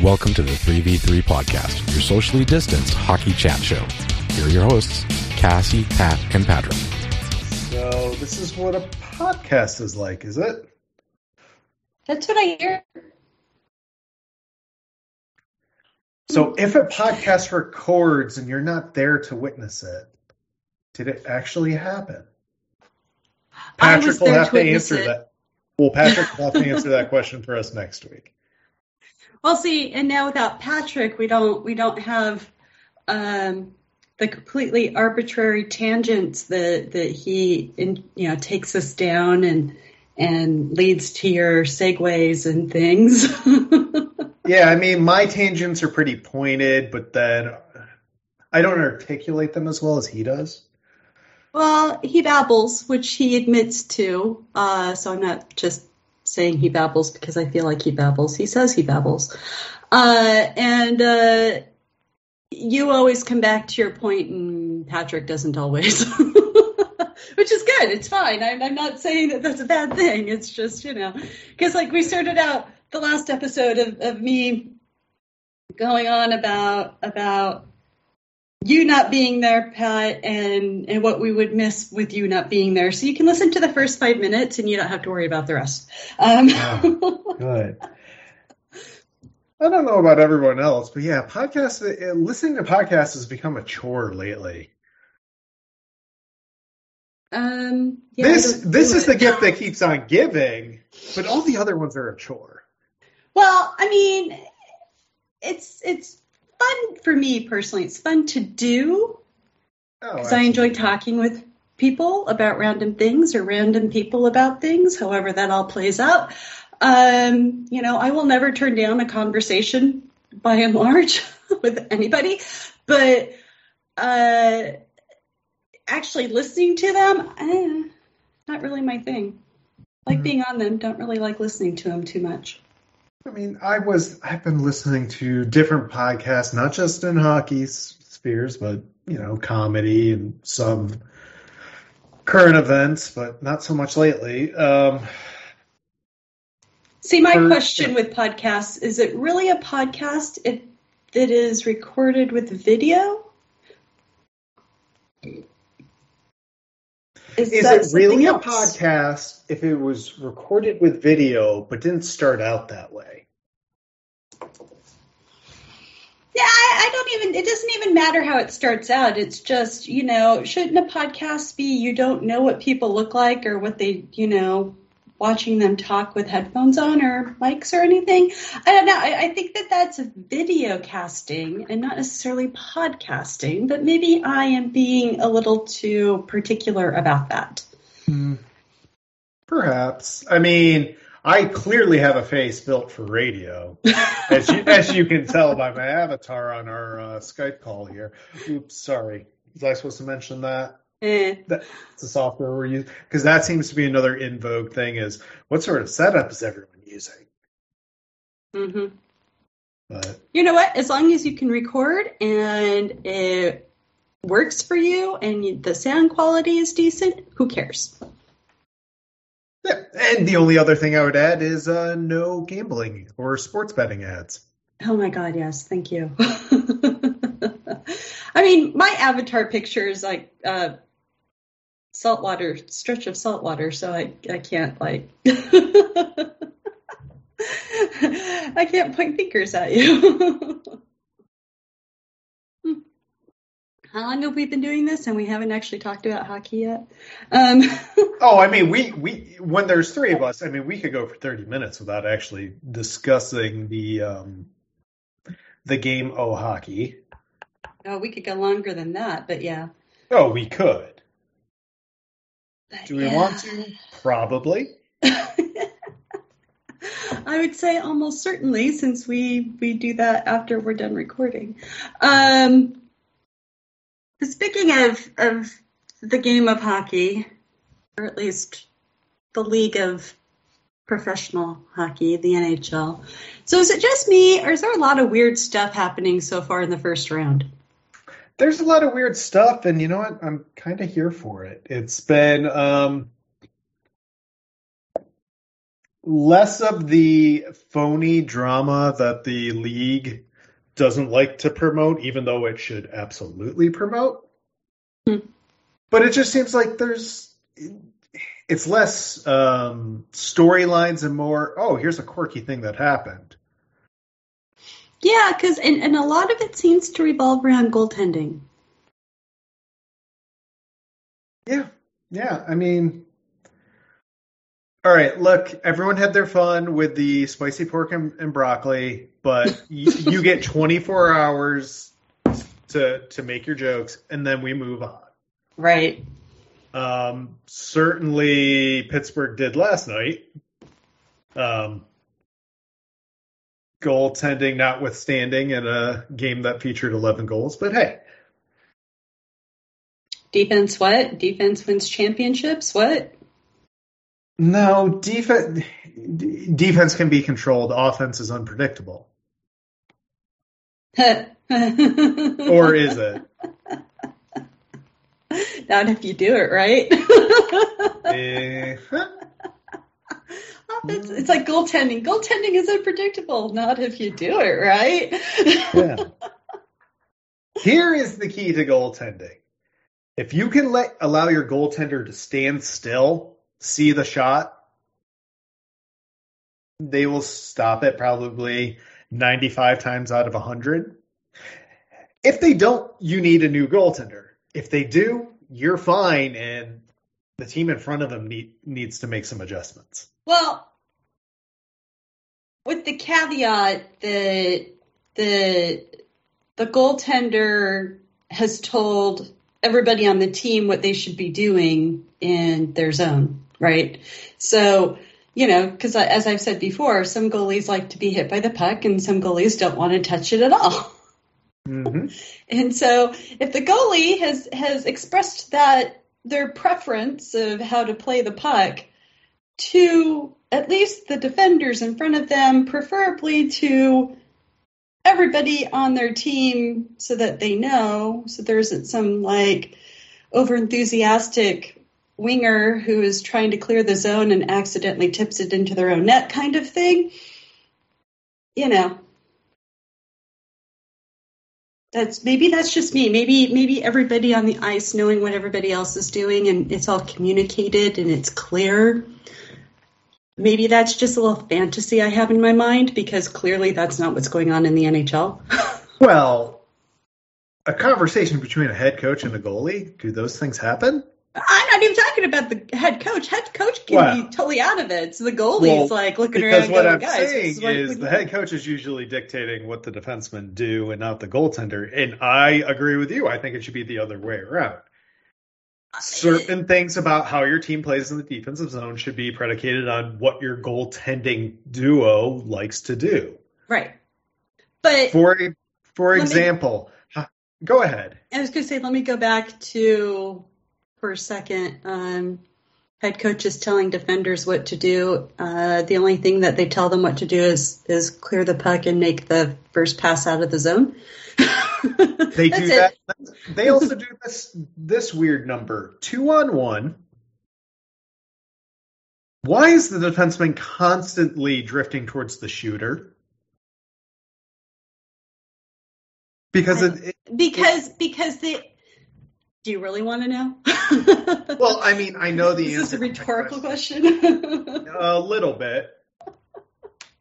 Welcome to the 3v3 podcast, your socially distanced hockey chat show. Here are your hosts, Cassie, Pat, and Patrick. So, this is what a podcast is like, is it? That's what I hear. So, if a podcast records and you're not there to witness it, did it actually happen? Patrick will have to to answer it. that. Well, Patrick will have to answer that question for us next week. Well, see, and now without Patrick, we don't we don't have um, the completely arbitrary tangents that that he in, you know takes us down and and leads to your segues and things. Yeah, I mean, my tangents are pretty pointed, but then I don't articulate them as well as he does. well, he babbles, which he admits to. Uh, so I'm not just saying he babbles because I feel like he babbles. He says he babbles. Uh, and uh, you always come back to your point, and Patrick doesn't always. Which is good. It's fine. I'm, I'm not saying that that's a bad thing. It's just, you know, because like we started out the last episode of, of me going on about about you not being there, Pat, and and what we would miss with you not being there. So you can listen to the first five minutes, and you don't have to worry about the rest. Um, Good. I don't know about everyone else, but yeah, podcasts. uh, Listening to podcasts has become a chore lately. um, yeah, this this is it. the gift that keeps on giving, but all the other ones are a chore. Well, I mean, it's it's fun for me personally. It's fun to do Oh, because I enjoy talking with people about random things or random people about things, however that all plays out. Um, you know, I will never turn down a conversation by and large with anybody, but uh, actually listening to them, eh, not really my thing. Like Mhm. being on them, don't really like listening to them too much. I mean, I was I've been listening to different podcasts, not just in hockey spheres, but you know, comedy and some current events, but not so much lately. Um, See, my For- question with podcasts is it really a podcast if that is recorded with video? Is that it really a podcast if it was recorded with video but didn't start out that way? Yeah, I, I don't even, it doesn't even matter how it starts out. It's just, you know, shouldn't a podcast be you don't know what people look like or what they, you know, watching them talk with headphones on or mics or anything? I don't know. I, I think that that's video casting and not necessarily podcasting, but maybe I am being a little too particular about that. Perhaps. I mean, I clearly have a face built for radio, as you, as you can tell by my avatar on our uh, Skype call here. Oops, sorry. Was I supposed to mention that? Eh. That's the software we're using because that seems to be another in vogue thing. Is what sort of setup is everyone using? hmm But You know what? As long as you can record and it works for you and you, the sound quality is decent, who cares? yeah, and the only other thing I would add is uh, no gambling or sports betting ads. Oh my God, yes, thank you. I mean, my avatar picture is like uh, saltwater, stretch of saltwater, so I, I can't like. I can't point fingers at you. How long have we been doing this and we haven't actually talked about hockey yet? Um, Oh, I mean, we we when there's three of us, I mean, we could go for thirty minutes without actually discussing the um the game oh hockey. oh, we could go longer than that, but yeah. Oh, we could. But Do we yeah. want to? Probably. I would say almost certainly, since we we do that after we're done recording. Um, speaking of of the game of hockey, or at least the league of professional hockey, the NHL. So is it just me, or is there a lot of weird stuff happening so far in the first round? There's a lot of weird stuff, and you know what? I'm kind of here for it. It's been um less of the phony drama that the league doesn't like to promote, even though it should absolutely promote. Hmm. But it just seems like there's it's less um, storylines and more. Oh, here's a quirky thing that happened. Yeah, because and, and a lot of it seems to revolve around goaltending. Yeah, yeah. I mean, all right. Look, everyone had their fun with the spicy pork and, and broccoli, but you, you get 24 hours to to make your jokes, and then we move on. Right. Um, certainly, Pittsburgh did last night. Um, goaltending notwithstanding in a game that featured 11 goals, but hey, Defense what? Defense wins championships? What? no defense. Defense can be controlled. Offense is unpredictable, or is it? Not if you do it right. Eh, huh. It's, it's like goaltending. Goaltending is unpredictable. Not if you do it right. Yeah. Here is the key to goaltending. If you can let allow your goaltender to stand still, see the shot, they will stop it probably 95 times out of 100. If they don't, you need a new goaltender. If they do, you're fine and the team in front of them need, needs to make some adjustments. Well, with the caveat that the the goaltender has told everybody on the team what they should be doing in their zone, right? So, you know, because as I've said before, some goalies like to be hit by the puck, and some goalies don't want to touch it at all. Mm-hmm. And so, if the goalie has has expressed that their preference of how to play the puck to at least the defenders in front of them, preferably to everybody on their team, so that they know, so there isn't some like over enthusiastic winger who is trying to clear the zone and accidentally tips it into their own net, kind of thing. You know, that's maybe that's just me. Maybe maybe everybody on the ice knowing what everybody else is doing and it's all communicated and it's clear. Maybe that's just a little fantasy I have in my mind because clearly that's not what's going on in the NHL. Well, a conversation between a head coach and a goalie, do those things happen? I'm not even talking about the head coach. Head coach can Wow. be totally out of it. So the goalie's Well, like looking around. Because what I'm guys, saying is the head coach is usually dictating what the defensemen do and not the goaltender. And I agree with you. I think it should be the other way around. Certain things about how your team plays in the defensive zone should be predicated on what your goaltending duo likes to do. Right. But For for Let me- example, go ahead. I was going to say, let me go back to for a second. Um, head coaches telling defenders what to do. Uh, the only thing that they tell them what to do is is clear the puck and make the first pass out of the zone. They do that. They also do this this weird number two on one. Why is the defenseman constantly drifting towards the shooter? Because it, it because because they. Do you really want to know? well, I mean, I know the answer. is this a rhetorical question. question? A little bit,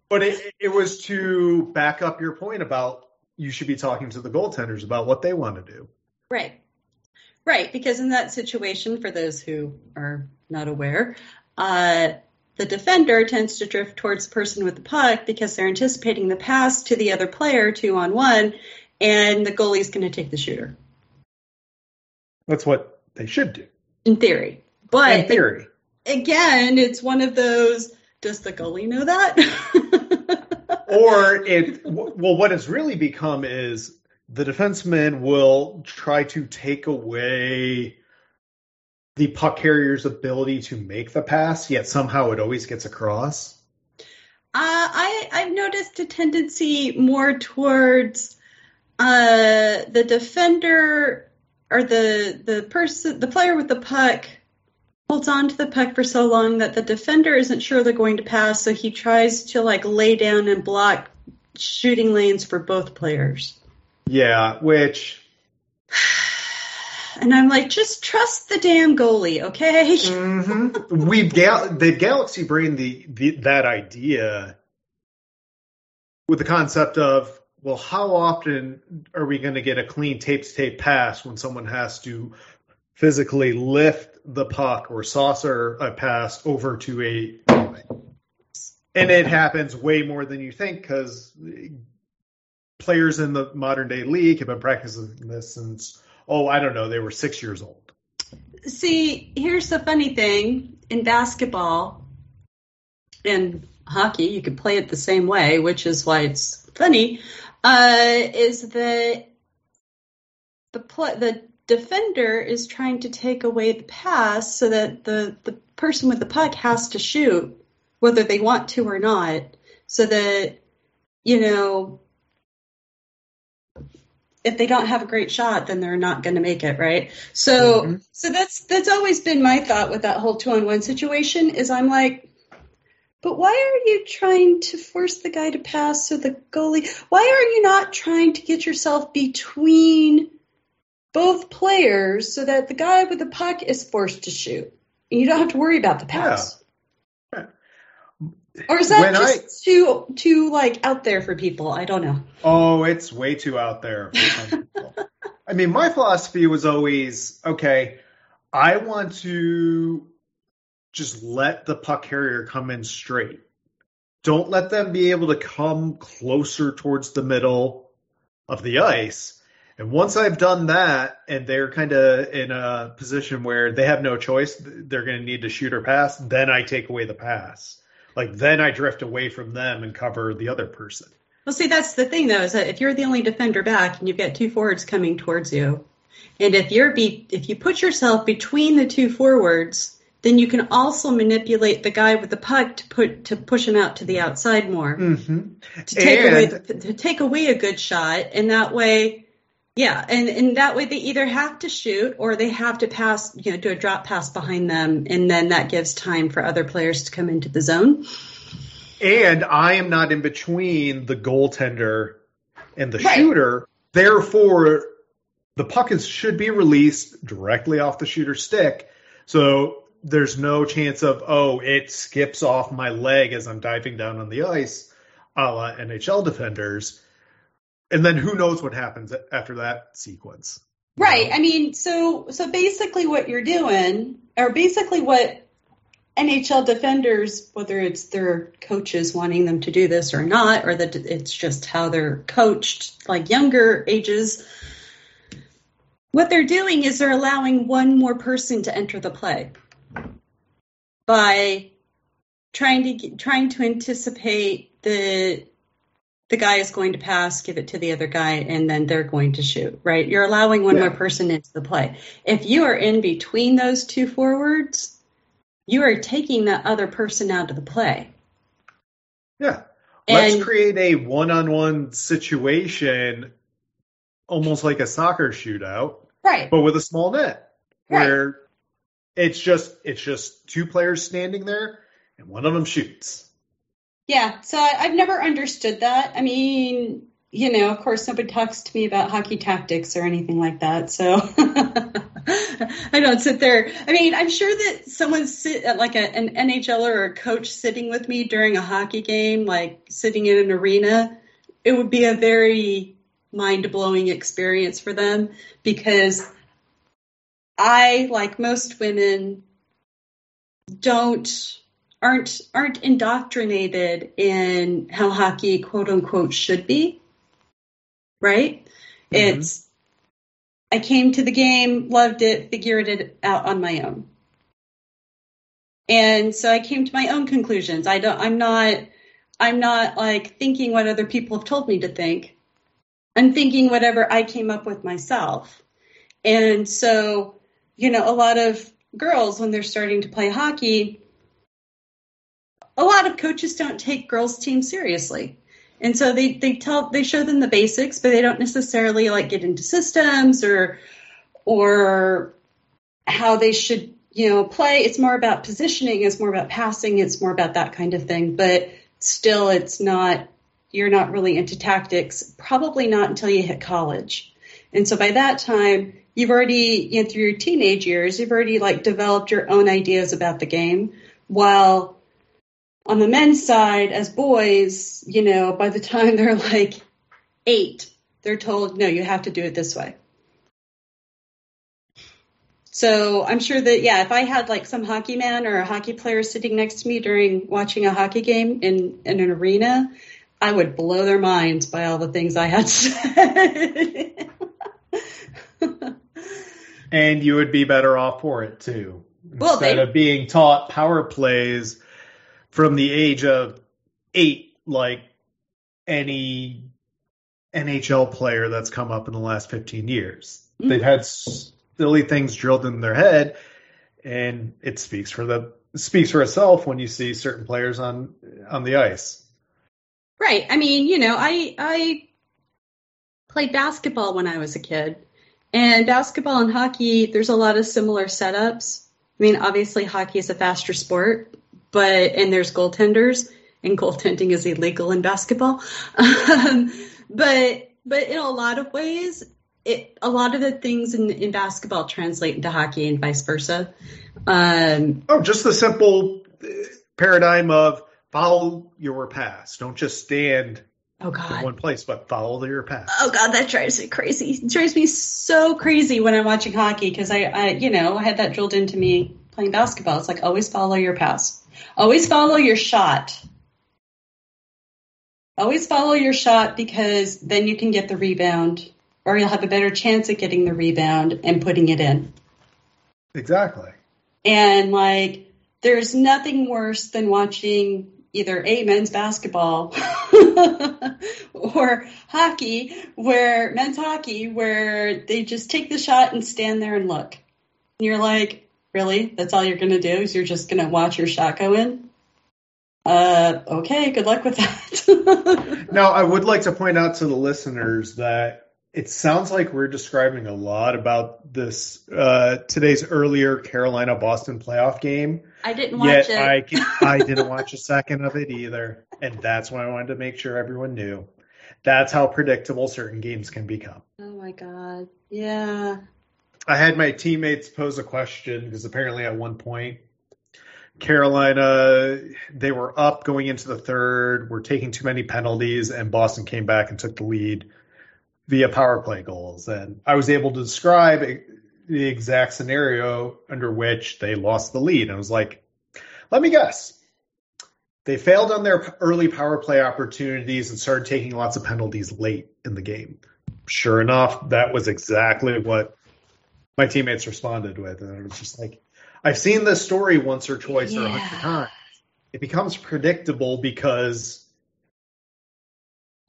but it it was to back up your point about you should be talking to the goaltenders about what they want to do. Right. Right, because in that situation, for those who are not aware, uh, the defender tends to drift towards the person with the puck because they're anticipating the pass to the other player, two on one, and the goalie's going to take the shooter, That's what they should do. in theory. But In theory. again, it's one of those does the goalie know that? or it well what it's really become is the defenseman will try to take away the puck carrier's ability to make the pass yet somehow it always gets across Uh, I I've noticed a tendency more towards uh, the defender or the the person the player with the puck holds on to the puck for so long that the defender isn't sure they're going to pass, so he tries to like lay down and block shooting lanes for both players. Yeah, which And I'm like, just trust the damn goalie, okay? mm-hmm. we gal- the Galaxy brain the, the that idea with the concept of well, how often are we going to get a clean tape to tape pass when someone has to physically lift the puck or saucer a pass over to a and it happens way more than you think because players in the modern day league have been practicing this since oh i don't know they were six years old See, here's the funny thing in basketball and hockey, you can play it the same way, which is why it's funny. Uh, is that the pl- the defender is trying to take away the pass so that the the person with the puck has to shoot whether they want to or not, so that you know if they don't have a great shot, then they're not going to make it, right? So, Mm-hmm. so that's that's always been my thought with that whole two on one situation. Is I'm like, but why are you trying to force the guy to pass so the goalie? Why are you not trying to get yourself between both players so that the guy with the puck is forced to shoot and you don't have to worry about the pass? Yeah. Or is that When just too too like out there for people? I don't know. Oh, it's way too out there. For some people. I mean, my philosophy was always okay. I want to just let the puck carrier come in straight. Don't let them be able to come closer towards the middle of the ice. And once I've done that, and they're kind of in a position where they have no choice, they're going to need to shoot or pass, then I take away the pass. Like then I drift away from them and cover the other person. Well, see, that's the thing though, is that if you're the only defender back and you've got two forwards coming towards you, and if you're be if you put yourself between the two forwards, then you can also manipulate the guy with the puck to put to push him out to the outside more Mm-hmm. to take And- away to take away a good shot, and that way, yeah, and and that way they either have to shoot or they have to pass, you know, do a drop pass behind them, and then that gives time for other players to come into the zone. And I am not in between the goaltender and the Right. shooter. Therefore, the puck is, should be released directly off the shooter's stick. So there's no chance of, oh, it skips off my leg as I'm diving down on the ice, a la NHL defenders. And then who knows what happens after that sequence. Right. I mean, so so basically what you're doing, or basically what NHL defenders, whether it's their coaches wanting them to do this or not, or that it's just how they're coached, like younger ages, what they're doing is they're allowing one more person to enter the play by trying to get- trying to anticipate the the guy is going to pass, give it to the other guy, and then they're going to shoot, right? You're allowing one Yeah. more person into the play. If you are in between those two forwards, you are taking that other person out of the play. Yeah. Let's And create a one-on-one situation, almost like a soccer shootout, right, but with a small net, Right. where it's just it's just two players standing there, and one of them shoots. yeah. So I, I've never understood that. I mean, you know, of course, nobody talks to me about hockey tactics or anything like that. So I don't sit there. I mean, I'm sure that someone sit uh, like a, an NHL er or a coach sitting with me during a hockey game, like sitting in an arena, it would be a very mind blowing experience for them because I, like most women, don't aren't aren't indoctrinated in how hockey quote unquote should be. Right? Mhm. It's I came to the game, loved it, figured it out on my own. And so I came to my own conclusions. I don't I'm not I'm not like thinking what other people have told me to think. I'm thinking whatever I came up with myself. And so, you know, a lot of girls when they're starting to play hockey, a lot of coaches don't take girls teams seriously. And so they, they tell they show them the basics, but they don't necessarily like get into systems or or how they should you know, play. It's more about positioning. It's more about passing. It's more about that kind of thing. But still, it's not. You're not really into tactics. Probably not until you hit college. And so by that time, you've already, you know, through your teenage years, you've already like developed your own ideas about the game. While on the men's side, as boys, you know, by the time they're like eight, they're told, no, you have to do it this way. So I'm sure that, yeah, if I had like some hockey man or a hockey player sitting next to me during watching a hockey game in, in an arena, I would blow their minds by all the things I had said. and you would be better off for it too. Well, Instead they- of being taught power plays from the age of eight, like any NHL player that's come up in the last 15 years. Mhm. They've had silly things drilled in their head, and it speaks for the speaks for itself when you see certain players on on the ice. Right. I mean, you know, I I played basketball when I was a kid. And basketball and hockey, there's a lot of similar setups. I mean, obviously hockey is a faster sport, but and there's goaltenders and goaltending is illegal in basketball. Um, but but in a lot of ways, it a lot of the things in, in basketball translate into hockey and vice versa. Um, Oh, just the simple uh, paradigm of follow your pass. Don't just stand oh in God. one place, but follow your path Oh god, that drives me crazy. It drives me so crazy when I'm watching hockey because I, I, you know, I had that drilled into me playing basketball. It's like always follow your pass, always follow your shot, always follow your shot because then you can get the rebound, or you'll have a better chance at getting the rebound and putting it in. Exactly. And like, there's nothing worse than watching either a men's basketball or hockey, where men's hockey, where they just take the shot and stand there and look. And you're like, really? That's all you're going to do? Is you're just going to watch your shot go in? Uh, okay, good luck with that. Now, I would like to point out to the listeners that it sounds like we're describing a lot about this uh, today's earlier Carolina Boston playoff game. I didn't watch Yet it. I can, I didn't watch a second of it either, and that's why I wanted to make sure everyone knew. That's how predictable certain games can become. Oh my god. Yeah. I had my teammates pose a question because apparently at one point Carolina they were up going into the third, were taking too many penalties, and Boston came back and took the lead via power play goals. And I was able to describe the exact scenario under which they lost the lead. And I was like, let me guess. They failed on their early power play opportunities and started taking lots of penalties late in the game. Sure enough, that was exactly what my teammates responded with. And it was just like, I've seen this story once or twice or a hundred times. It becomes predictable because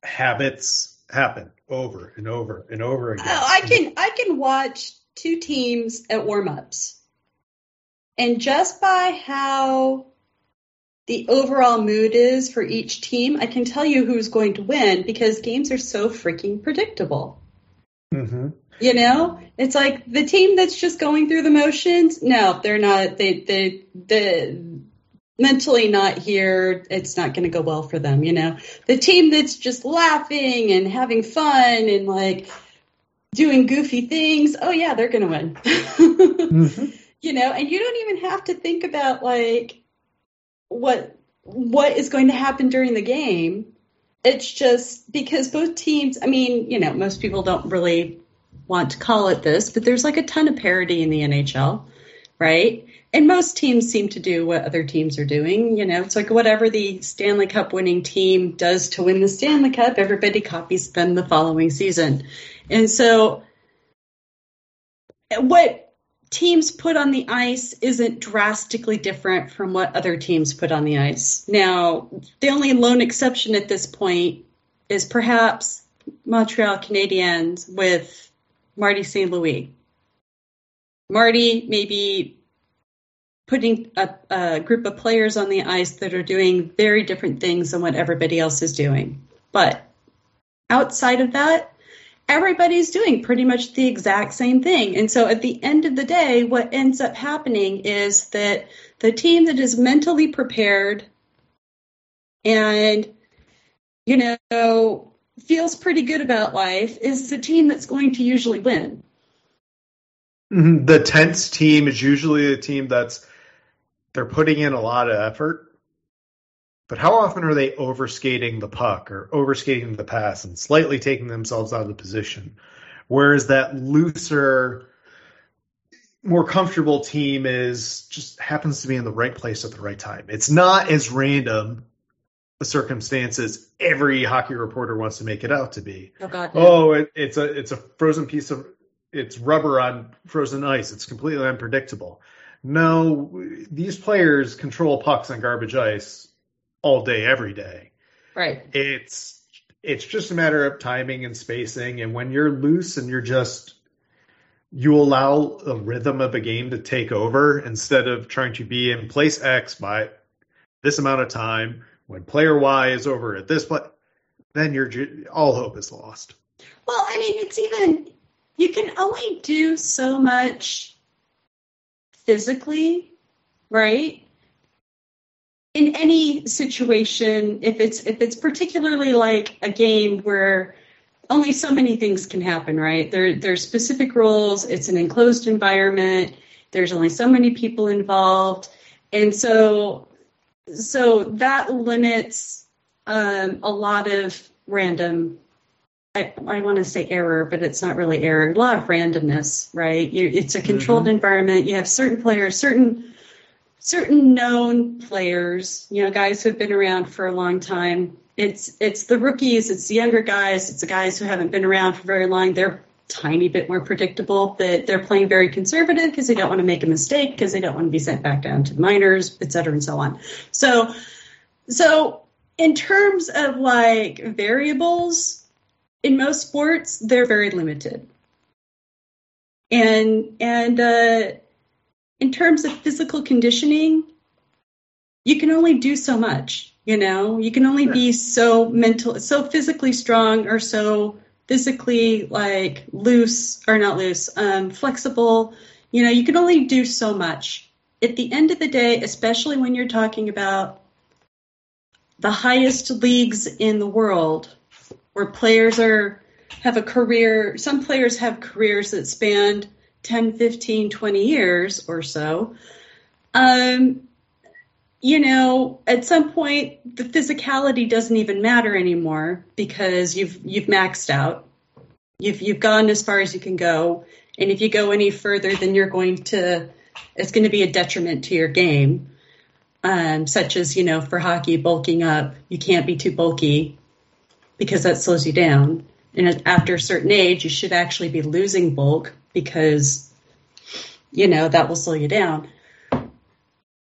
habits happen over and over and over again. Oh, I can I can watch two teams at warm-ups. And just by how the overall mood is for each team, I can tell you who's going to win because games are so freaking predictable. hmm You know, it's like the team that's just going through the motions. No, they're not. They they they mentally not here. It's not going to go well for them. You know, the team that's just laughing and having fun and like doing goofy things. Oh yeah, they're going to win. hmm you know, and you don't even have to think about like what what is going to happen during the game. It's just because both teams, I mean, you know, most people don't really want to call it this, but there's like a ton of parity in the NHL, right? And most teams seem to do what other teams are doing. You know, it's like whatever the Stanley Cup winning team does to win the Stanley Cup, everybody copies them the following season. And so what teams put on the ice isn't drastically different from what other teams put on the ice. Now, the only lone exception at this point is perhaps Montreal Canadiens with Marty St. Louis. Marty maybe putting a, a group of players on the ice that are doing very different things than what everybody else is doing. But outside of that, everybody's doing pretty much the exact same thing. And so at the end of the day, what ends up happening is that the team that is mentally prepared and, you know, feels pretty good about life is the team that's going to usually win. Mm-hmm. The tense team is usually a team that's they're putting in a lot of effort, but how often are they overskating the puck or overskating the pass and slightly taking themselves out of the position? Whereas that looser, more comfortable team is just happens to be in the right place at the right time. It's not as random a circumstance as every hockey reporter wants to make it out to be. Oh God! Oh, it, it's a it's a frozen piece of it's rubber on frozen ice. It's completely unpredictable. No, these players control pucks on garbage ice all day, every day. Right. It's it's just a matter of timing and spacing. And when you're loose and you're just you allow the rhythm of a game to take over instead of trying to be in place X by this amount of time. When player Y is over at this point, then you're all hope is lost. Well, I mean, it's even you can only do so much physically, right? In any situation, if it's if it's particularly like a game where only so many things can happen, right? There there's specific rules. It's an enclosed environment. There's only so many people involved, and so so that limits um, a lot of random. I, I want to say error, but it's not really error. A lot of randomness, right? You, it's a controlled mm-hmm. environment. You have certain players, certain certain known players, you know, guys who have been around for a long time. It's it's the rookies, it's the younger guys, it's the guys who haven't been around for very long. They're tiny bit more predictable that they're playing very conservative because they don't want to make a mistake because they don't want to be sent back down to the minors, et cetera, and so on. So, so in terms of like variables in most sports, they're very limited. And and uh, in terms of physical conditioning, you can only do so much. You know, you can only be so mental, so physically strong, or so physically like loose or not loose, um, flexible. You know, you can only do so much. At the end of the day, especially when you're talking about the highest leagues in the world, where players are have a career. Some players have careers that span 10, 15, 20 years or so, um, you know, at some point the physicality doesn't even matter anymore because you've you've maxed out. You've you've gone as far as you can go, and if you go any further, then you're going to it's going to be a detriment to your game. Um, such as you know, for hockey, bulking up, you can't be too bulky because that slows you down. And after a certain age, you should actually be losing bulk because you know that will slow you down.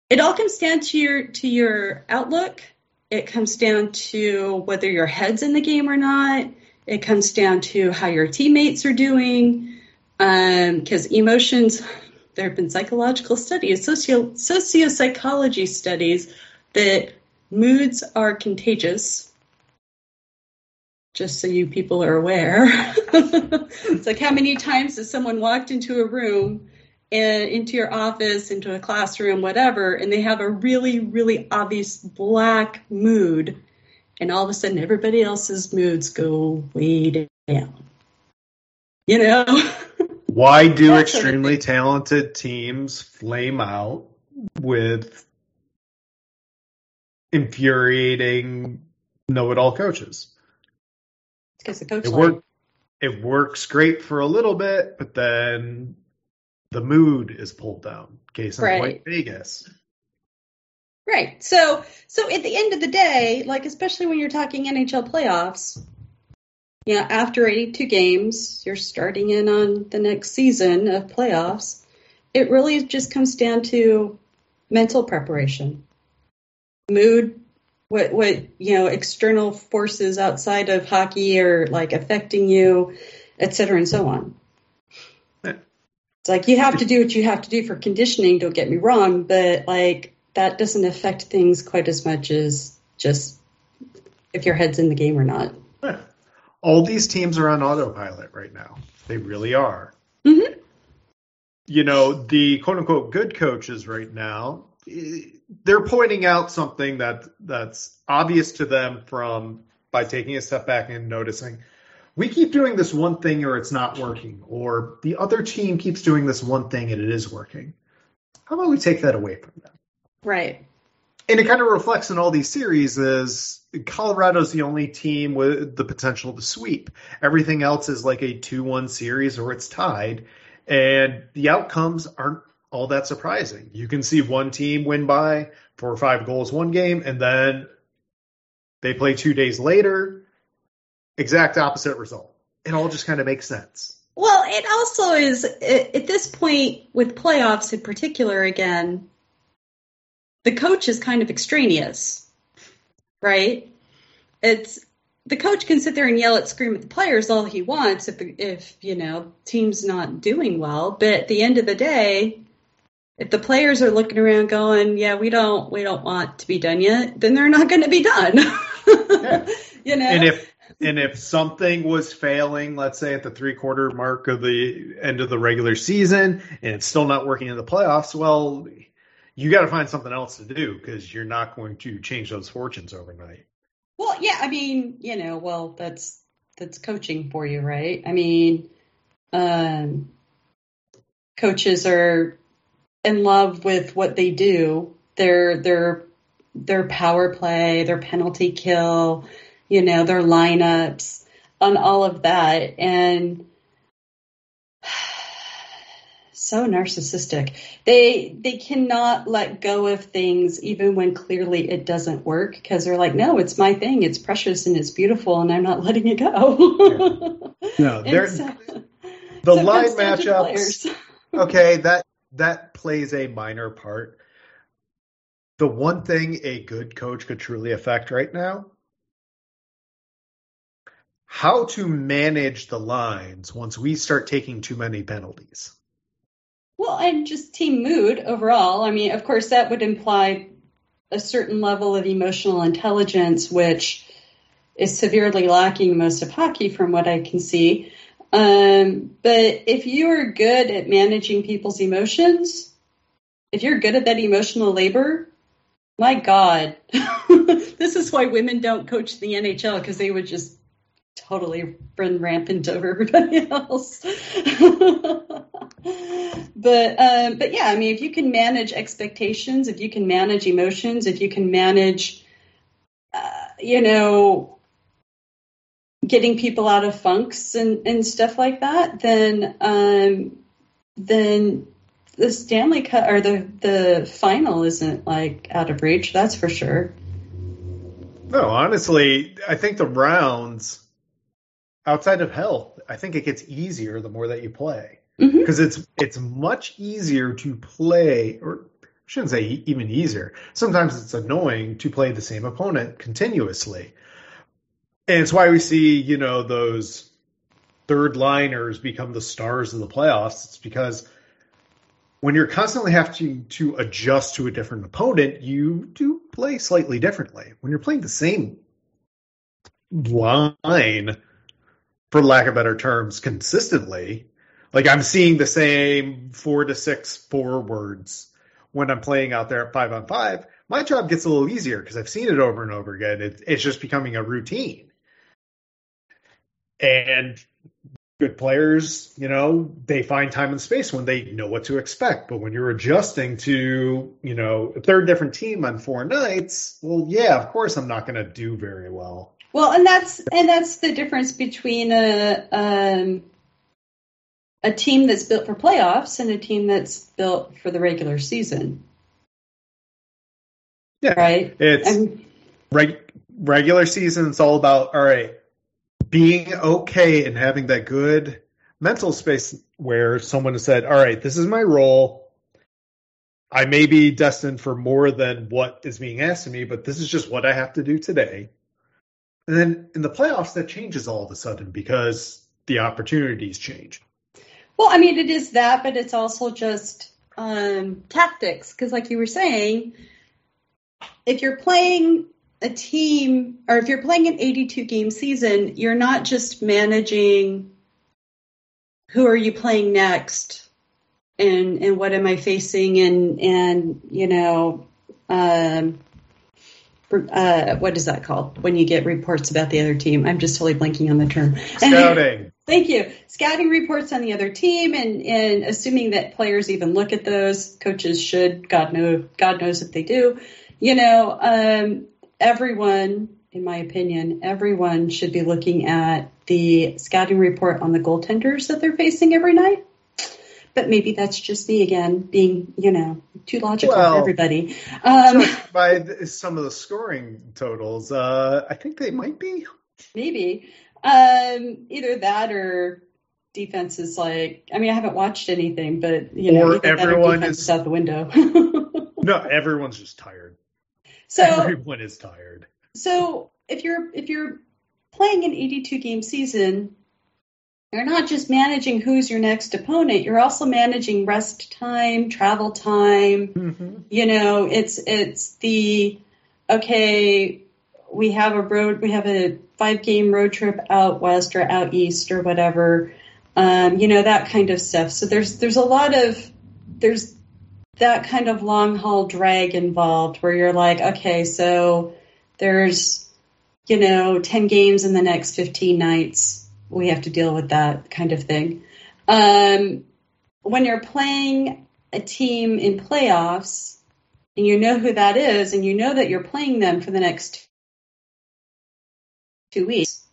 It all comes down to your to your outlook. It comes down to whether your head's in the game or not. It comes down to how your teammates are doing because um, emotions there have been psychological studies socio sociopsychology studies that moods are contagious just so you people are aware. it's like how many times has someone walked into a room and into your office, into a classroom, whatever, and they have a really, really obvious black mood, and all of a sudden everybody else's moods go way down. You know? Why do extremely talented teams flame out with infuriating know-it-all coaches? Because the coach it, work, it works great for a little bit, but then the mood is pulled down. Case in right. point, Vegas. Right. So, so at the end of the day, like especially when you're talking NHL playoffs, you know, after 82 games, you're starting in on the next season of playoffs. It really just comes down to mental preparation, mood, what what you know external forces outside of hockey are like affecting you, et cetera, and so on. It's like you have to do what you have to do for conditioning. Don't get me wrong, but like that doesn't affect things quite as much as just if your head's in the game or not. all these teams are on autopilot right now. They really are. Mhm. You know, the quote unquote good coaches right now, they're pointing out something that that's obvious to them from by taking a step back and noticing we keep doing this one thing or it's not working, or the other team keeps doing this one thing and it is working. How about we take that away from them? Right. and it kind of reflects in all these series is Colorado's the only team with the potential to sweep. Everything else is like a 2-1 series or it's tied and the outcomes aren't all that surprising. You can see one team win by four or five goals one game and then they play 2 days later exact opposite result. It all just kind of makes sense. Well, it also is at this point with playoffs in particular. Again, the coach is kind of extraneous, right? It's the coach can sit there and yell at, scream at the players all he wants if the if you know team's not doing well. But at the end of the day, if the players are looking around going, "Yeah, we don't we don't want to be done yet," then they're not going to be done. you know. And if and if something was failing, let's say at the three quarter mark of the end of the regular season, and it's still not working in the playoffs, well, you got to find something else to do because you're not going to change those fortunes overnight. Well, yeah, I mean, you know, well, that's that's coaching for you, right? I mean, um, coaches are in love with what they do. Their their their power play, their penalty kill, you know, their lineups, on all of that, and so narcissistic. They they cannot let go of things even when clearly it doesn't work because they're like, no, it's my thing. It's precious and it's beautiful, and I'm not letting it go. No, they're, so- the so line comes down to the matchups. okay, that that plays a minor part. The one thing a good coach could truly affect right now how to manage the lines once we start taking too many penalties. Well, and just team mood overall. I mean, of course, that would imply a certain level of emotional intelligence, which is severely lacking most of hockey, from what I can see. Um, but if you are good at managing people's emotions, if you're good at that emotional labor, my God, this is why women don't coach the NHL because they would just totally run rampant over everybody else. but um, but yeah, I mean, if you can manage expectations, if you can manage emotions, if you can manage, uh, you know, getting people out of funks and, and stuff like that, then um, then the Stanley Cup or the the final isn't like out of reach. That's for sure. No, honestly, I think the rounds outside of health, I think it gets easier the more that you play because it's it's much easier to play or I shouldn't say even easier. Sometimes it's annoying to play the same opponent continuously. And it's why we see, you know, those third liners become the stars of the playoffs. It's because when you're constantly having to adjust to a different opponent, you do play slightly differently. When you're playing the same line, for lack of better terms, consistently, like I'm seeing the same four to six forwards when I'm playing out there at five on five. My job gets a little easier because I've seen it over and over again. It, it's just becoming a routine. And good players, you know, they find time and space when they know what to expect. But when you're adjusting to, you know, a third different team on four nights, well, yeah, of course I'm not going to do very well. Well, and that's and that's the difference between a um, a team that's built for playoffs and a team that's built for the regular season, Yeah. right? It's And reg- regular season. It's all about, all right, being okay and having that good mental space where someone said, all right, this is my role. I may be destined for more than what is being asked of me, but this is just what I have to do today. And then in the playoffs, that changes all of a sudden because the opportunities change. well, I mean, it is that, but it's also just um, tactics because, like you were saying, if you're playing a team, or if you're playing an 82 game season, you're not just managing who are you playing next and and what am I facing and and you know um, uh, what is that called when you get reports about the other team? I'm just totally blanking on the term. Scouting. Thank you. Scouting reports on the other team and, and assuming that players even look at those. Coaches should. God know God knows if they do. You know, um, everyone, in my opinion, everyone should be looking at the scouting report on the goaltenders that they're facing every night. But maybe that's just me again, being you know too logical Well, for everybody. Um, By the, some of the scoring totals, uh, I think they might be. maybe um, either that or defense is like. I mean, I haven't watched anything, but you know, Or everyone is out the window. No, everyone's just tired. So Everyone is tired. So if you're if you're playing an 82 game season, you're not just managing who's your next opponent. You're also managing rest time, travel time. You know, it's it's the okay. We have a road. We have a five game road trip out west or out east or whatever. Um, you know that kind of stuff. So there's there's a lot of there's that kind of long haul drag involved where you're like, okay, so there's you know 10 games in the next 15 nights. We have to deal with that kind of thing. Um, when you're playing a team in playoffs and you know who that is and you know that you're playing them for the next two weeks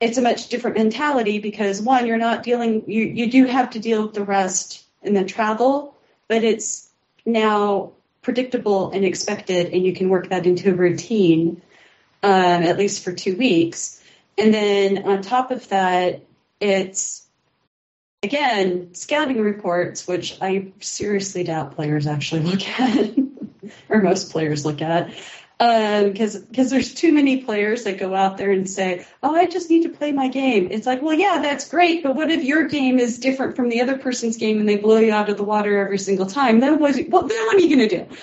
it's a much different mentality because one you're not dealing you, you do have to deal with the rest and the travel but it's now predictable and expected, and you can work that into a routine, um, at least for two weeks. And then on top of that, it's again scouting reports, which I seriously doubt players actually look at, or most players look at. Because because there's too many players that go out there and say, "Oh, I just need to play my game." It's like, well, yeah, that's great, but what if your game is different from the other person's game and they blow you out of the water every single time? Then what? Well, then what are you going to do?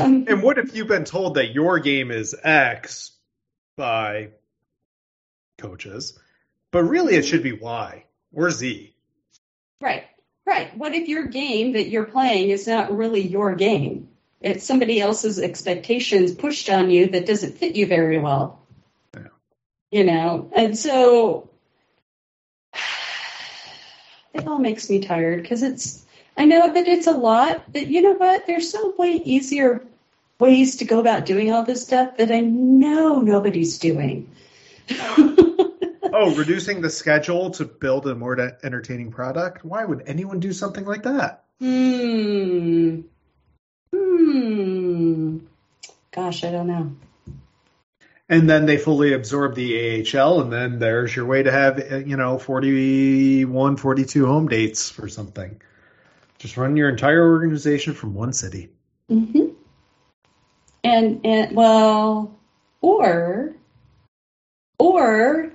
Um, And what if you've been told that your game is X by coaches, but really it should be Y or Z? Right, right. What if your game that you're playing is not really your game? It's somebody else's expectations pushed on you that doesn't fit you very well. Yeah. You know, and so it all makes me tired because it's, I know that it's a lot, but you know what? There's so way easier ways to go about doing all this stuff that I know nobody's doing. Oh, reducing the schedule to build a more entertaining product? Why would anyone do something like that? Hmm. Hmm. Gosh, I don't know. And then they fully absorb the AHL, and then there's your way to have, uh, you know, 41, 42 home dates for something. Just run your entire organization from one city. Mm-hmm. And and well, or or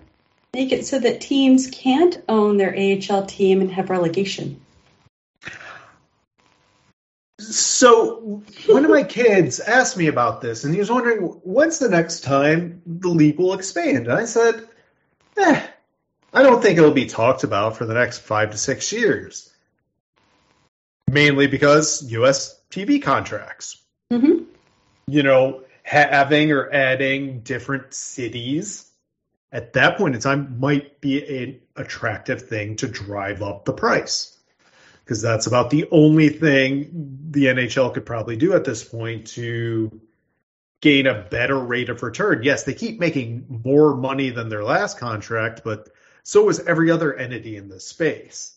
make it so that teams can't own their AHL team and have relegation. So one of my kids asked me about this, and he was wondering when's the next time the league will expand. And I said, eh, I don't think it'll be talked about for the next five to six years. Mainly because U.S. TV contracts. hmm You know, having or adding different cities at that point in time might be an attractive thing to drive up the price because that's about the only thing the NHL could probably do at this point to gain a better rate of return. Yes, they keep making more money than their last contract, but so is every other entity in this space.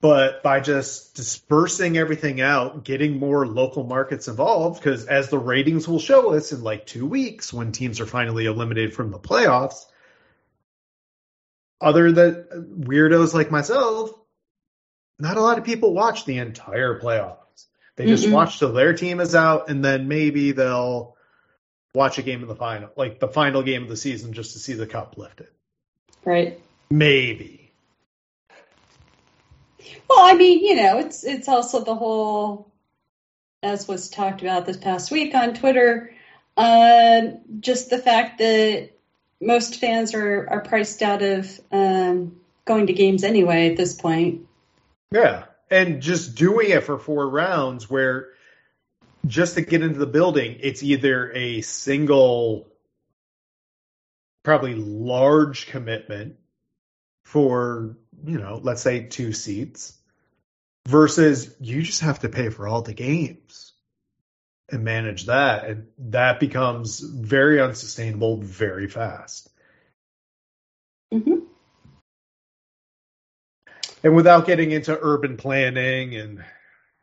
But by just dispersing everything out, getting more local markets involved, because as the ratings will show us in like two weeks when teams are finally eliminated from the playoffs, other than weirdos like myself, not a lot of people watch the entire playoffs. They just Mm-mm. watch till their team is out, and then maybe they'll watch a game of the final, like the final game of the season, just to see the cup lifted. Right. Maybe. Well, I mean, you know, it's it's also the whole, as was talked about this past week on Twitter, Uh, just the fact that most fans are, are priced out of um, going to games anyway at this point. Yeah. And just doing it for four rounds where just to get into the building, it's either a single, probably large commitment for, you know, let's say two seats versus you just have to pay for all the games and manage that. And that becomes very unsustainable very fast. And without getting into urban planning and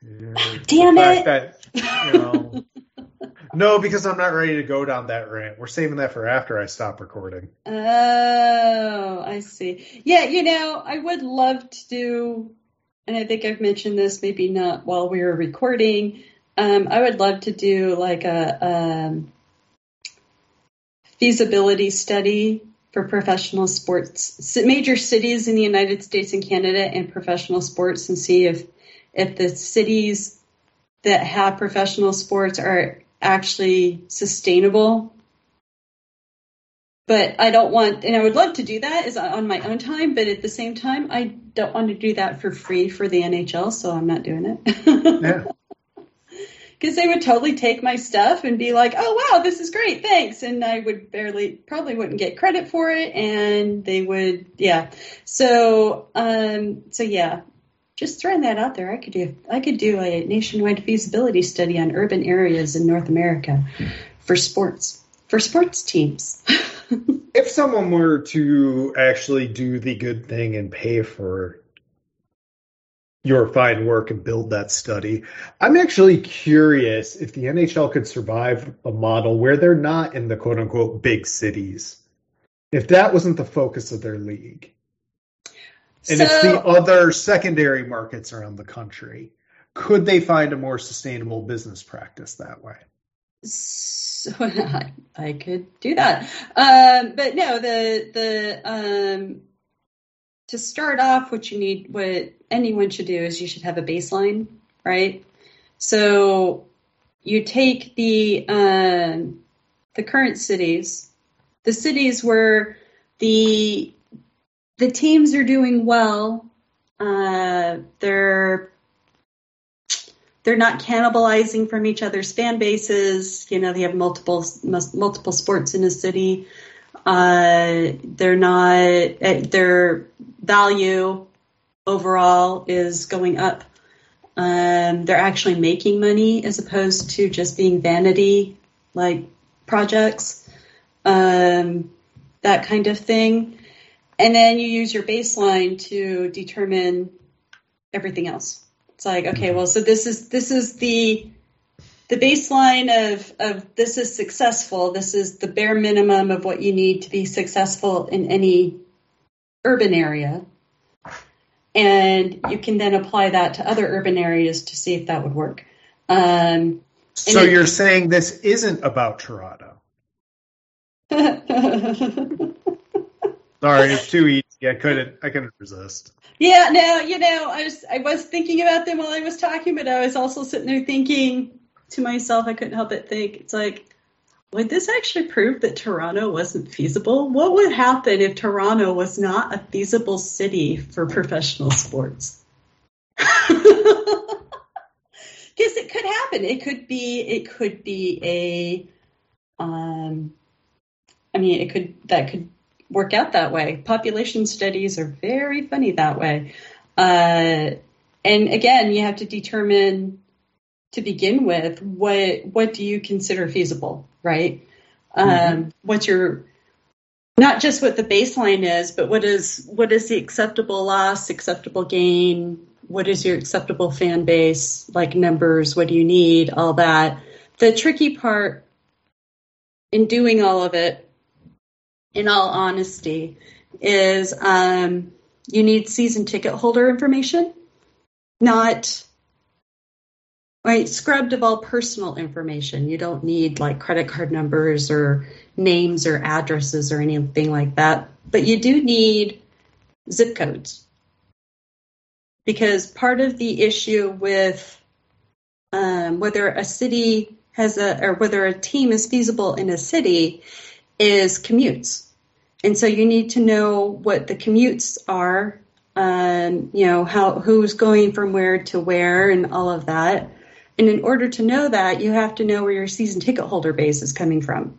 you know, Damn it. that, you know, no, because I'm not ready to go down that rant. We're saving that for after I stop recording. Oh, I see. Yeah, you know, I would love to do, and I think I've mentioned this, maybe not while we were recording. Um, I would love to do like a um, feasibility study for professional sports, major cities in the United States and Canada, and professional sports, and see if if the cities that have professional sports are actually sustainable. But I don't want, and I would love to do that is on my own time, but at the same time, I don't want to do that for free for the NHL, so I'm not doing it. Yeah. Because they would totally take my stuff and be like, "Oh wow, this is great, thanks," and I would barely, probably wouldn't get credit for it, and they would, yeah. So, um, so yeah, just throwing that out there. I could do, I could do a nationwide feasibility study on urban areas in North America for sports, for sports teams. if someone were to actually do the good thing and pay for your fine work and build that study, I'm actually curious if the NHL could survive a model where they're not in the quote unquote big cities. If that wasn't the focus of their league. And if the other secondary markets around the country. Could they find a more sustainable business practice that way? So I, I could do that, um, but no. The the um, to start off, what you need, what anyone should do is you should have a baseline, right? So you take the um, the current cities, the cities where the the teams are doing well. Uh, they're they're not cannibalizing from each other's fan bases. You know, they have multiple multiple sports in a city. Uh, they're not their value overall is going up. Um, they're actually making money as opposed to just being vanity like projects, um, that kind of thing. And then you use your baseline to determine everything else. It's like, okay, well, so this is this is the the baseline of of this is successful. This is the bare minimum of what you need to be successful in any urban area. And you can then apply that to other urban areas to see if that would work. Um, so it, you're saying this isn't about Toronto? Sorry, it's too easy. I couldn't. I couldn't resist. Yeah, no, you know, I was I was thinking about them while I was talking, but I was also sitting there thinking to myself. I couldn't help but think it's like, would this actually prove that Toronto wasn't feasible? What would happen if Toronto was not a feasible city for professional sports? Because it could happen. It could be. It could be a. Um, I mean, it could that could work out that way. Population studies are very funny that way. Uh, and again, you have to determine to begin with what what do you consider feasible, right? Mm-hmm. Um, what's your not just what the baseline is, but what is what is the acceptable loss, acceptable gain? What is your acceptable fan base, like numbers? What do you need? All that. The tricky part in doing all of it in all honesty, is um, you need season ticket holder information, not right scrubbed of all personal information. You don't need like credit card numbers or names or addresses or anything like that, but you do need zip codes because part of the issue with um, whether a city has a, or whether a team is feasible in a city is commutes. And so you need to know what the commutes are, um, you know, how, who's going from where to where and all of that. And in order to know that, you have to know where your season ticket holder base is coming from.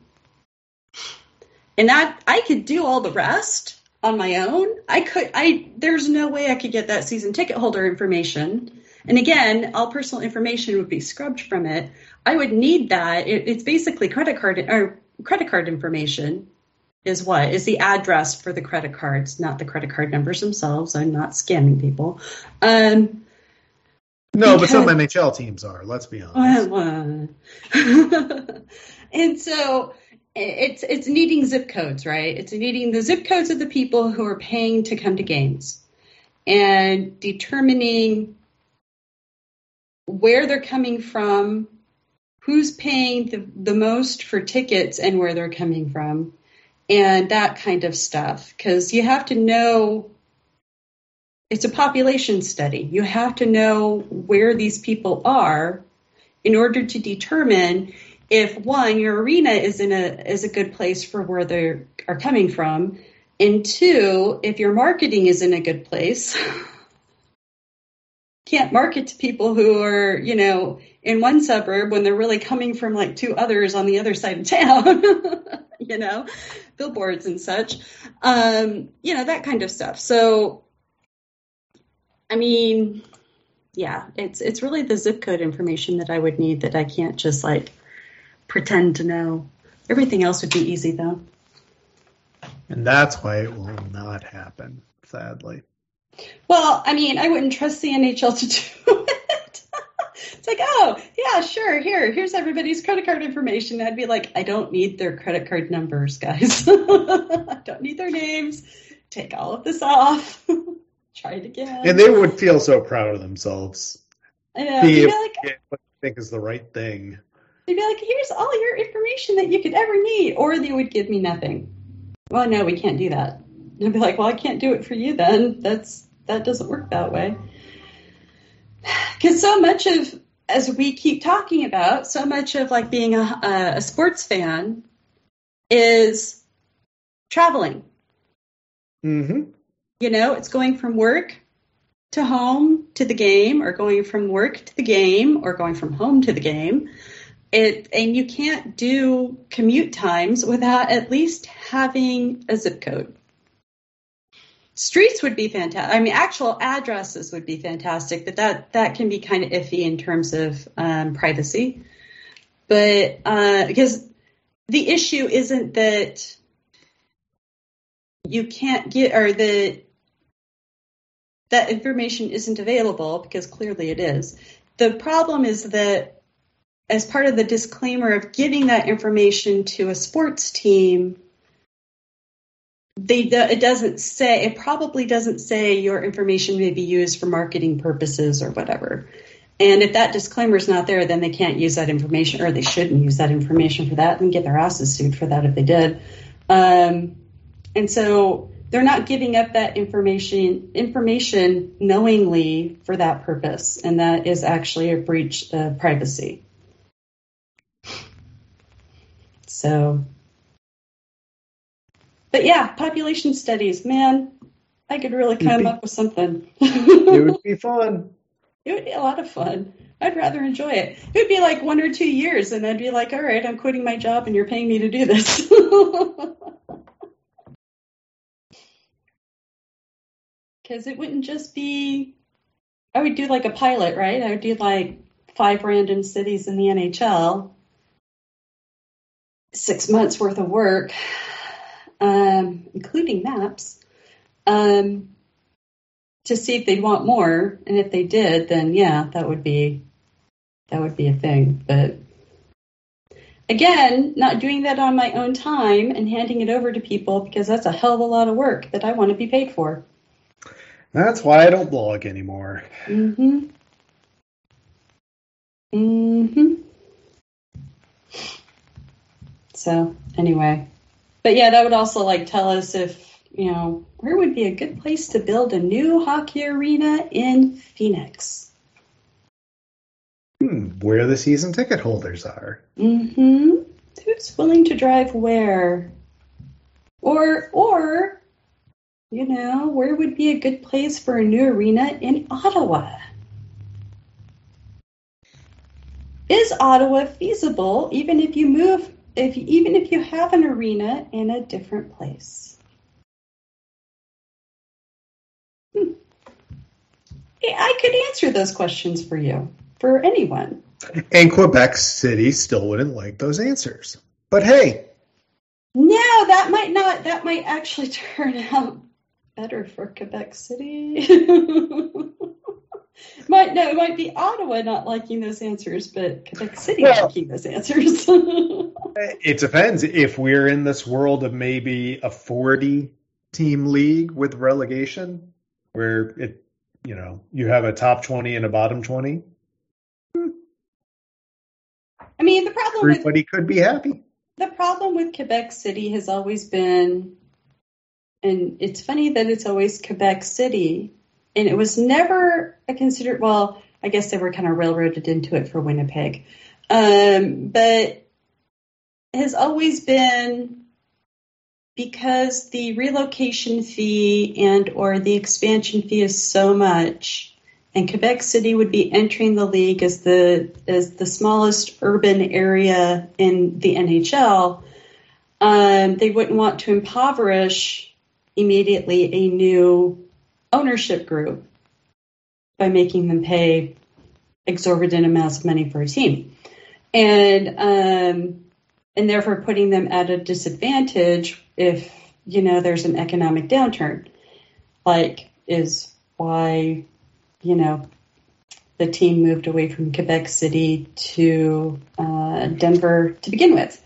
And that I could do all the rest on my own. I could I there's no way I could get that season ticket holder information. And again, all personal information would be scrubbed from it. I would need that. It, it's basically credit card or credit card information is what is the address for the credit cards, not the credit card numbers themselves. I'm not scamming people. Um, no, because, but some NHL teams are. Let's be honest. and so it's it's needing zip codes, right? It's needing the zip codes of the people who are paying to come to games, and determining where they're coming from, who's paying the, the most for tickets, and where they're coming from, and that kind of stuff. Because you have to know it's a population study. You have to know where these people are in order to determine if one, your arena is in a is a good place for where they are coming from, and two, if your marketing is in a good place. can't market to people who are, you know, in one suburb when they're really coming from like two others on the other side of town, you know, billboards and such, um, you know, that kind of stuff. So I mean, yeah, it's it's really the zip code information that I would need that I can't just like pretend to know. Everything else would be easy though. And that's why it will not happen, sadly. Well, I mean, I wouldn't trust the NHL to do it. it's like, oh, yeah, sure, here, here's everybody's credit card information. I'd be like, I don't need their credit card numbers, guys. I don't need their names. Take all of this off. try it again. And they would feel so proud of themselves. I know. Be able like, to what they think is the right thing. They'd be like, here's all your information that you could ever need. Or they would give me nothing. Well, no, we can't do that. And I'd be like, well, I can't do it for you then. That's that doesn't work that way. Because so much of, as we keep talking about, so much of like being a, a sports fan is traveling. Mm-hmm. You know, it's going from work to home to the game, or going from work to the game, or going from home to the game. It, and you can't do commute times without at least having a zip code. Streets would be fantastic. I mean, actual addresses would be fantastic, but that that can be kind of iffy in terms of um, privacy. But uh, because the issue isn't that you can't get or that that information isn't available because clearly it is. The problem is that as part of the disclaimer of giving that information to a sports team, they it doesn't say it probably doesn't say your information may be used for marketing purposes or whatever. And if that disclaimer is not there, then they can't use that information, or they shouldn't use that information for that, and get their asses sued for that if they did. Um, and so they're not giving up that information information knowingly for that purpose, and that is actually a breach of privacy. So, but yeah, population studies, man, I could really come be, up with something. it would be fun. It would be a lot of fun. I'd rather enjoy it. It would be like one or two years, and I'd be like, all right, I'm quitting my job, and you're paying me to do this. because it wouldn't just be. I would do like a pilot, right? I would do like five random cities in the NHL, six months worth of work, um, including maps, um, to see if they'd want more. And if they did, then yeah, that would be that would be a thing. But again, not doing that on my own time and handing it over to people because that's a hell of a lot of work that I want to be paid for. That's why I don't blog anymore. Mm-hmm. Mm-hmm. So anyway. But yeah, that would also like tell us if, you know, where would be a good place to build a new hockey arena in Phoenix? Hmm, where the season ticket holders are. Mm-hmm. Who's willing to drive where? Or, or, you know, where would be a good place for a new arena in Ottawa? Is Ottawa feasible even if you move, if even if you have an arena in a different place? Hmm. I could answer those questions for you, for anyone. And Quebec City still wouldn't like those answers. But hey. No, that might not, that might actually turn out better for Quebec City. might no, it might be Ottawa not liking those answers, but Quebec City well, liking those answers. it depends. If we're in this world of maybe a 40 team league with relegation, where it, you know, you have a top 20 and a bottom 20. I mean, the problem everybody with, could be happy. The problem with Quebec City has always been, and it's funny that it's always Quebec City, and it was never a considered. Well, I guess they were kind of railroaded into it for Winnipeg, um, but it has always been because the relocation fee and or the expansion fee is so much and Quebec City would be entering the league as the as the smallest urban area in the NHL, um, they wouldn't want to impoverish immediately a new ownership group by making them pay exorbitant amounts of money for a team, and um, and therefore putting them at a disadvantage if you know there's an economic downturn, like is why you know the team moved away from Quebec City to uh, Denver to begin with,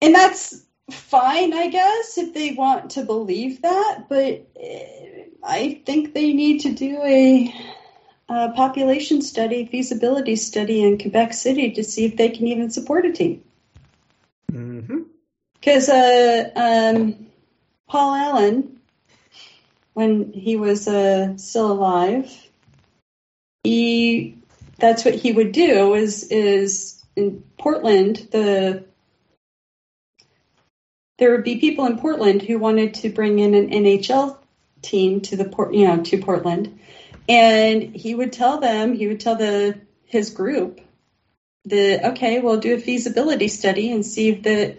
and that's fine, I guess, if they want to believe that. But eh, I think they need to do a uh, population study, feasibility study in Quebec City to see if they can even support a team. Because mm-hmm. uh, um, Paul Allen, when he was uh, still alive, he that's what he would do is is in Portland the there would be people in Portland who wanted to bring in an NHL team to the port you know to Portland and he would tell them, he would tell the his group that okay, we'll do a feasibility study and see if that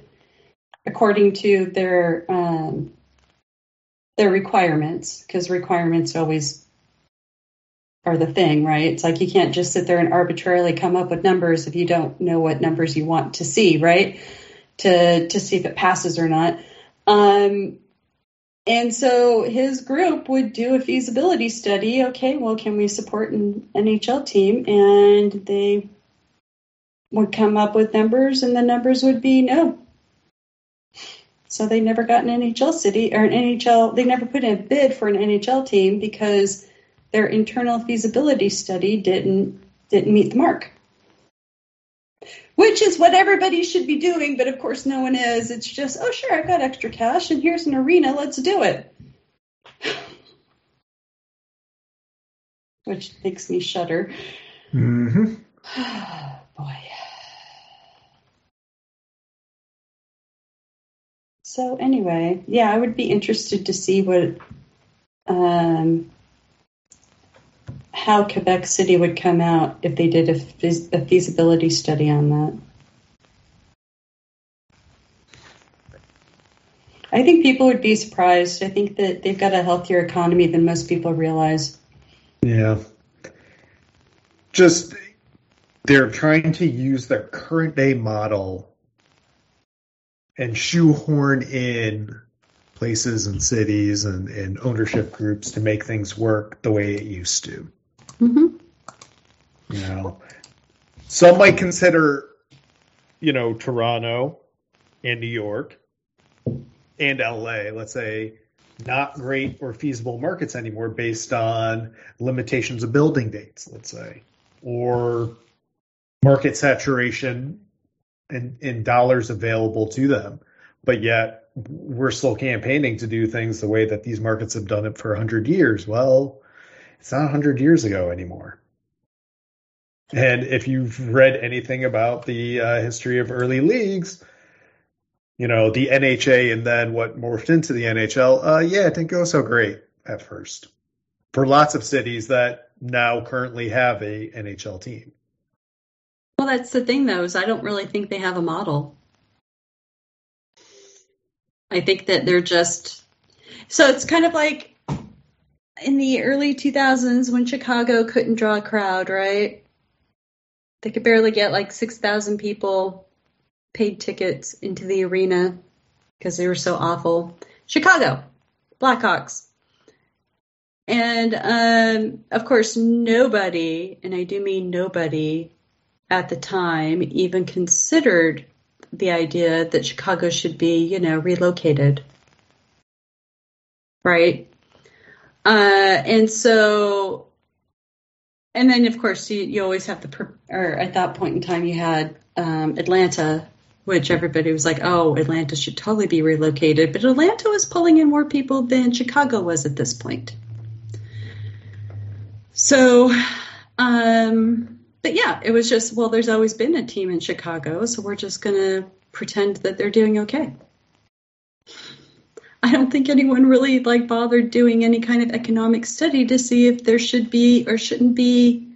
according to their um, their requirements, because requirements always are the thing, right? It's like you can't just sit there and arbitrarily come up with numbers if you don't know what numbers you want to see, right? To to see if it passes or not. Um, and so his group would do a feasibility study. Okay, well, can we support an NHL team? And they would come up with numbers, and the numbers would be no. So they never got an NHL city or an NHL. They never put in a bid for an NHL team because their internal feasibility study didn't didn't meet the mark which is what everybody should be doing, but of course no one is. It's just, oh, sure, I've got extra cash and here's an arena, let's do it. which makes me shudder. Mm-hmm. Boy. So anyway, yeah, I would be interested to see what um, how Quebec City would come out if they did a, a feasibility study on that. I think people would be surprised. I think that they've got a healthier economy than most people realize. Yeah. Just they're trying to use their current day model and shoehorn in places and cities and, and ownership groups to make things work the way it used to. Mm-hmm. You know, some might consider, you know, Toronto and New York and LA, let's say, not great or feasible markets anymore based on limitations of building dates, let's say, or market saturation and, and dollars available to them. But yet we're still campaigning to do things the way that these markets have done it for 100 years. Well, it's not 100 years ago anymore. And if you've read anything about the uh, history of early leagues, you know, the NHA and then what morphed into the NHL, uh, yeah, it didn't go so great at first for lots of cities that now currently have a NHL team. Well, that's the thing, though, is I don't really think they have a model. I think that they're just so it's kind of like in the early 2000s when Chicago couldn't draw a crowd, right? They could barely get like 6,000 people paid tickets into the arena because they were so awful. Chicago, Blackhawks. And um, of course, nobody, and I do mean nobody at the time, even considered the idea that Chicago should be, you know, relocated. Right? Uh, and so, and then of course you, you always have the, or at that point in time you had um, Atlanta, which everybody was like, oh, Atlanta should totally be relocated. But Atlanta was pulling in more people than Chicago was at this point. So, um, but yeah, it was just, well, there's always been a team in Chicago, so we're just going to pretend that they're doing okay. I don't think anyone really like bothered doing any kind of economic study to see if there should be or shouldn't be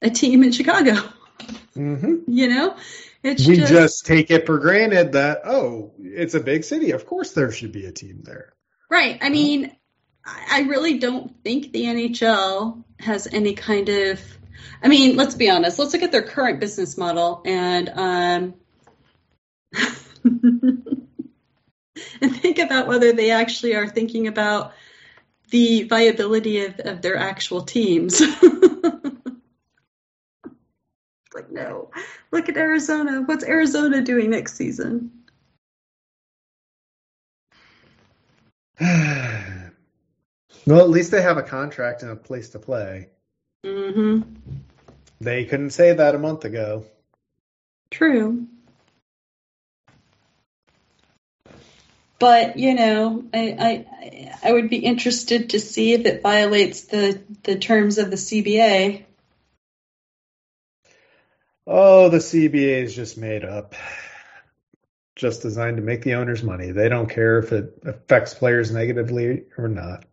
a team in Chicago. Mm-hmm. You know, it's we just, just take it for granted that oh, it's a big city. Of course, there should be a team there. Right. I mean, I really don't think the NHL has any kind of I mean, let's be honest. Let's look at their current business model and um, and think about whether they actually are thinking about the viability of, of their actual teams. like, no. Look at Arizona. What's Arizona doing next season? well, at least they have a contract and a place to play. Mm-hmm. They couldn't say that a month ago. True. But you know, I, I I would be interested to see if it violates the the terms of the CBA. Oh, the CBA is just made up. Just designed to make the owners money. They don't care if it affects players negatively or not.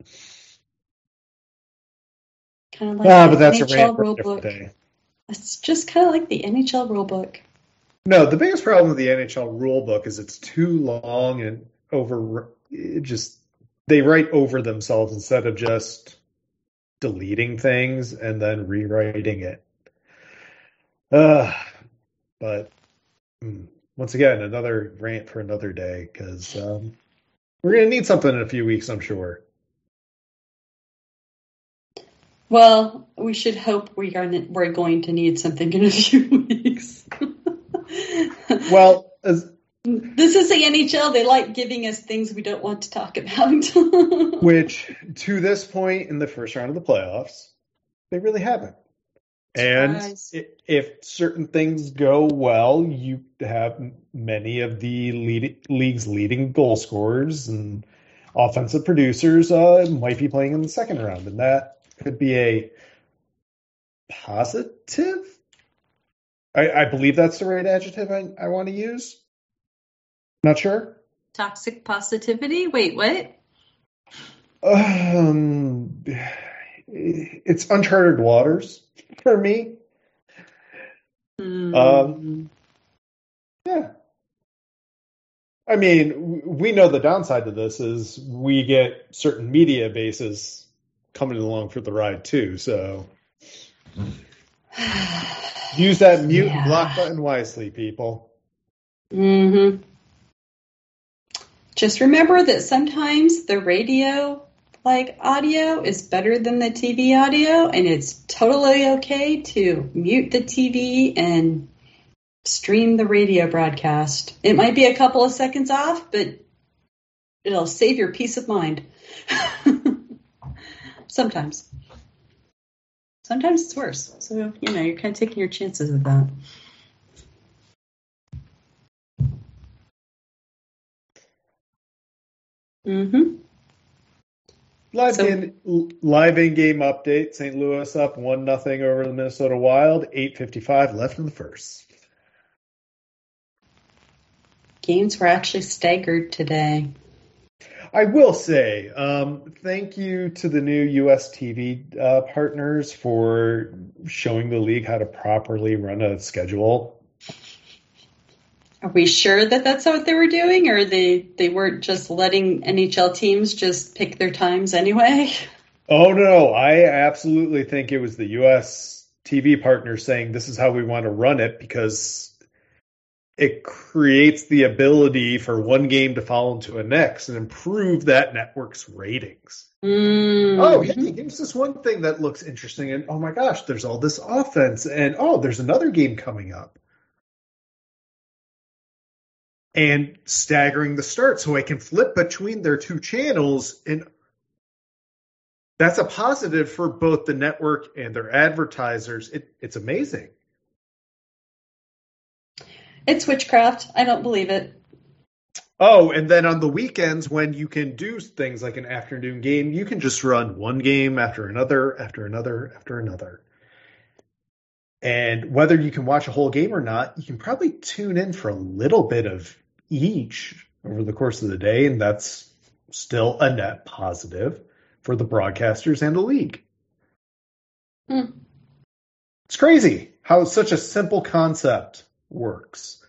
Kind of like ah, but that's NHL a rant for a different day. It's just kind of like the NHL rulebook. No, the biggest problem with the NHL rulebook is it's too long and over. just they write over themselves instead of just deleting things and then rewriting it. Uh, but mm, once again, another rant for another day because um, we're going to need something in a few weeks, I'm sure. Well, we should hope we are we're going to need something in a few weeks. well, as, this is the NHL. They like giving us things we don't want to talk about. which, to this point in the first round of the playoffs, they really haven't. And if certain things go well, you have many of the lead, league's leading goal scorers and offensive producers uh, might be playing in the second round, and that could be a positive. I, I believe that's the right adjective I, I want to use. Not sure. Toxic positivity. Wait, what? Um, it's uncharted waters for me. Mm. Um, yeah. I mean, we know the downside to this is we get certain media bases coming along for the ride too. So use that mute yeah. block button wisely, people. Mm-hmm. Just remember that sometimes the radio like audio is better than the TV audio, and it's totally okay to mute the TV and stream the radio broadcast. It might be a couple of seconds off, but it'll save your peace of mind. Sometimes. Sometimes it's worse. So, you know, you're kind of taking your chances with that. Mm-hmm. Live So- in live in game update. St. Louis up one nothing over the Minnesota Wild. Eight fifty five left in the first. Games were actually staggered today. I will say, um, thank you to the new US TV uh, partners for showing the league how to properly run a schedule. Are we sure that that's what they were doing, or they they weren't just letting NHL teams just pick their times anyway? Oh no, I absolutely think it was the US TV partners saying this is how we want to run it because it creates the ability for one game to fall into a next and improve that network's ratings. Mm. Oh, hey, here's this one thing that looks interesting, and oh my gosh, there's all this offense, and oh, there's another game coming up. And staggering the start so I can flip between their two channels, and that's a positive for both the network and their advertisers. It, it's amazing. It's witchcraft. I don't believe it. Oh, and then on the weekends when you can do things like an afternoon game, you can just run one game after another, after another, after another. And whether you can watch a whole game or not, you can probably tune in for a little bit of each over the course of the day, and that's still a net positive for the broadcasters and the league. Hmm. It's crazy how such a simple concept works.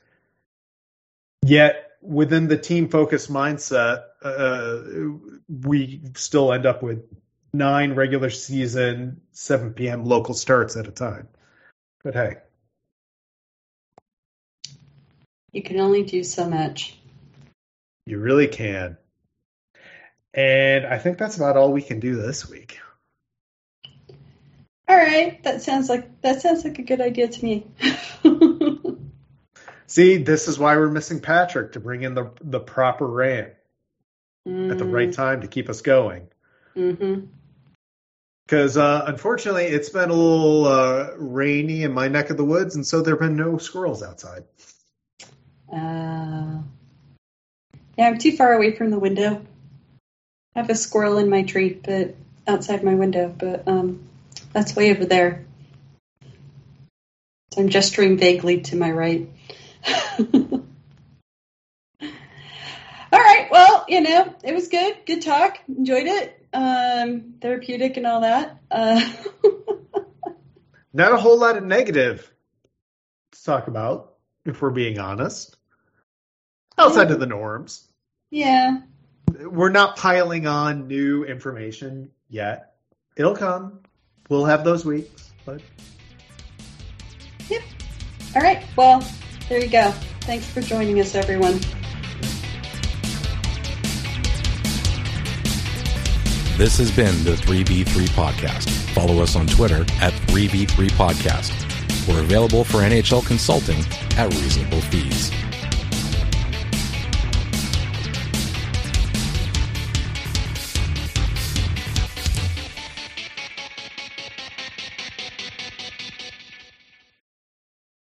Yet within the team focused mindset, uh, we still end up with nine regular season, 7 p.m. local starts at a time. But hey, You can only do so much. you really can. And I think that's about all we can do this week. All right, that sounds like that sounds like a good idea to me. See, this is why we're missing Patrick to bring in the the proper rant at the right time to keep us going. Mm-hmm. Because uh, unfortunately, it's been a little uh, rainy in my neck of the woods, and so there have been no squirrels outside. Uh, yeah, I'm too far away from the window. I have a squirrel in my tree, but outside my window, but um, that's way over there. So I'm gesturing vaguely to my right. all right, well, you know, it was good. Good talk. Enjoyed it. Um, therapeutic and all that. Uh, Not a whole lot of negative to talk about, if we're being honest. Oh. Outside of the norms, yeah. we're not piling on new information yet. It'll come. We'll have those weeks, but Yep. All right. Well, there you go. Thanks for joining us, everyone. This has been the 3B3 Podcast. Follow us on Twitter at 3B3 Podcast. We're available for NHL consulting at reasonable fees.